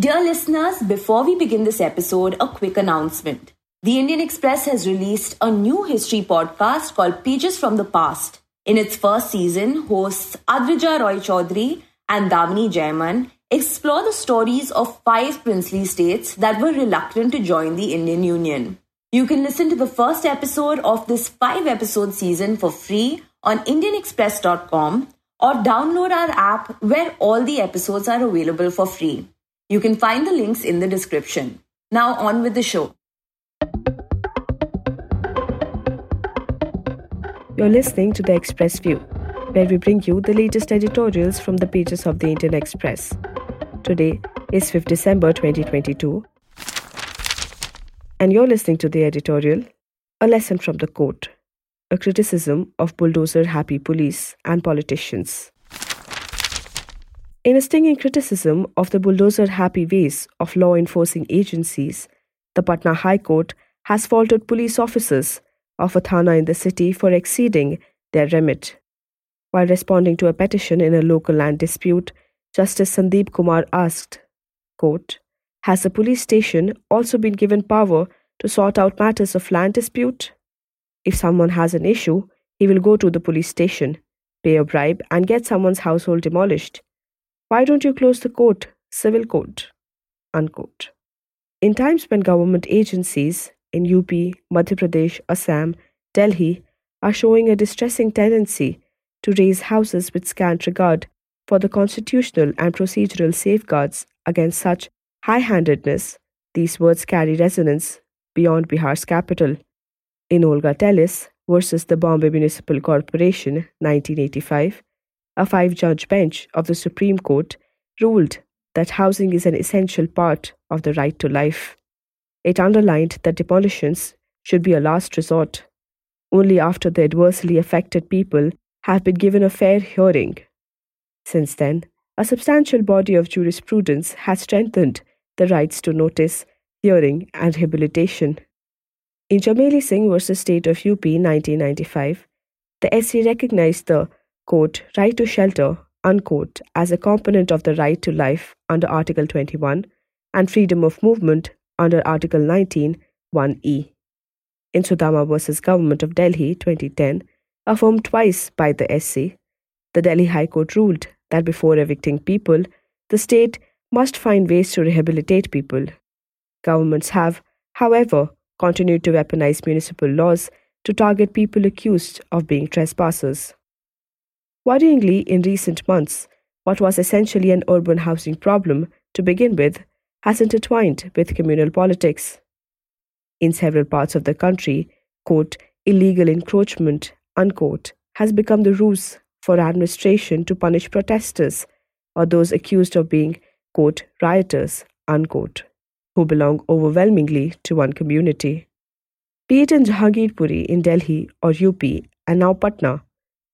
Dear listeners, before we begin this episode, a quick announcement. The Indian Express has released a new history podcast called Pages from the Past. In its first season, hosts Adrija Roychowdhury and Damini Jaiman explore the stories of five princely states that were reluctant to join the Indian Union. You can listen to the first episode of this five episode season for free on IndianExpress.com or download our app where all the episodes are available for free. You can find the links in the description. Now, on with the show. You're listening to The Express View, where we bring you the latest editorials from the pages of the Indian Express. Today is 5th December 2022, and you're listening to the editorial A Lesson from the Court, a criticism of bulldozer happy police and politicians. In a stinging criticism of the bulldozer happy ways of law enforcing agencies, the Patna High Court has faulted police officers of a thana in the city for exceeding their remit. While responding to a petition in a local land dispute, Justice Sandeep Kumar asked, quote, Has the police station also been given power to sort out matters of land dispute? If someone has an issue, he will go to the police station, pay a bribe, and get someone's household demolished. Why don't you close the court, civil court? Unquote. In times when government agencies in UP, Madhya Pradesh, Assam, Delhi are showing a distressing tendency to raze houses with scant regard for the constitutional and procedural safeguards against such high handedness, these words carry resonance beyond Bihar's capital. In Olga Tellis versus the Bombay Municipal Corporation, 1985, a five judge bench of the Supreme Court ruled that housing is an essential part of the right to life. It underlined that demolitions should be a last resort. Only after the adversely affected people have been given a fair hearing. Since then, a substantial body of jurisprudence has strengthened the rights to notice, hearing, and rehabilitation. In Chameli Singh versus State of UP 1995, the SC recognized the quote, right to shelter unquote, as a component of the right to life under Article 21 and freedom of movement under Article 19 1e. In Sudama versus Government of Delhi 2010, affirmed twice by the SC, the Delhi High Court ruled that before evicting people, the state must find ways to rehabilitate people. Governments have, however, continued to weaponize municipal laws to target people accused of being trespassers. Worryingly, in recent months, what was essentially an urban housing problem to begin with has intertwined with communal politics. In several parts of the country, quote, illegal encroachment, unquote, has become the ruse for administration to punish protesters or those accused of being, quote, rioters, unquote, who belong overwhelmingly to one community. Be it in Jahangirpuri in Delhi or UP and now Patna,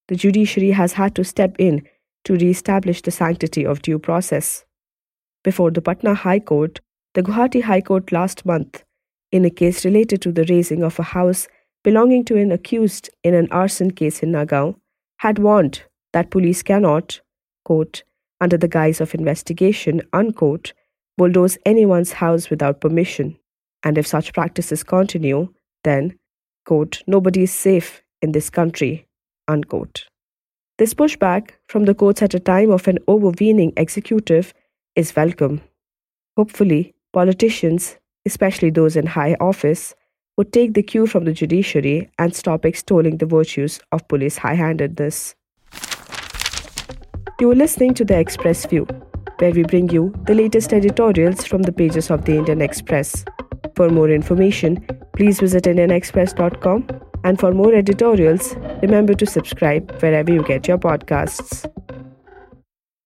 the judiciary has had to step in to re establish the sanctity of due process. Before the Patna High Court, the Guwahati High Court last month, in a case related to the razing of a house belonging to an accused in an arson case in Nagaon, had warned that police cannot, quote, under the guise of investigation, unquote, bulldoze anyone's house without permission. And if such practices continue, then, quote, nobody is safe in this country, Unquote. This pushback from the courts at a time of an overweening executive is welcome. Hopefully, politicians, especially those in high office, would take the cue from the judiciary and stop extolling the virtues of police high handedness. You are listening to The Express View, where we bring you the latest editorials from the pages of the Indian Express. For more information, please visit indianexpress.com and for more editorials, remember to subscribe wherever you get your podcasts.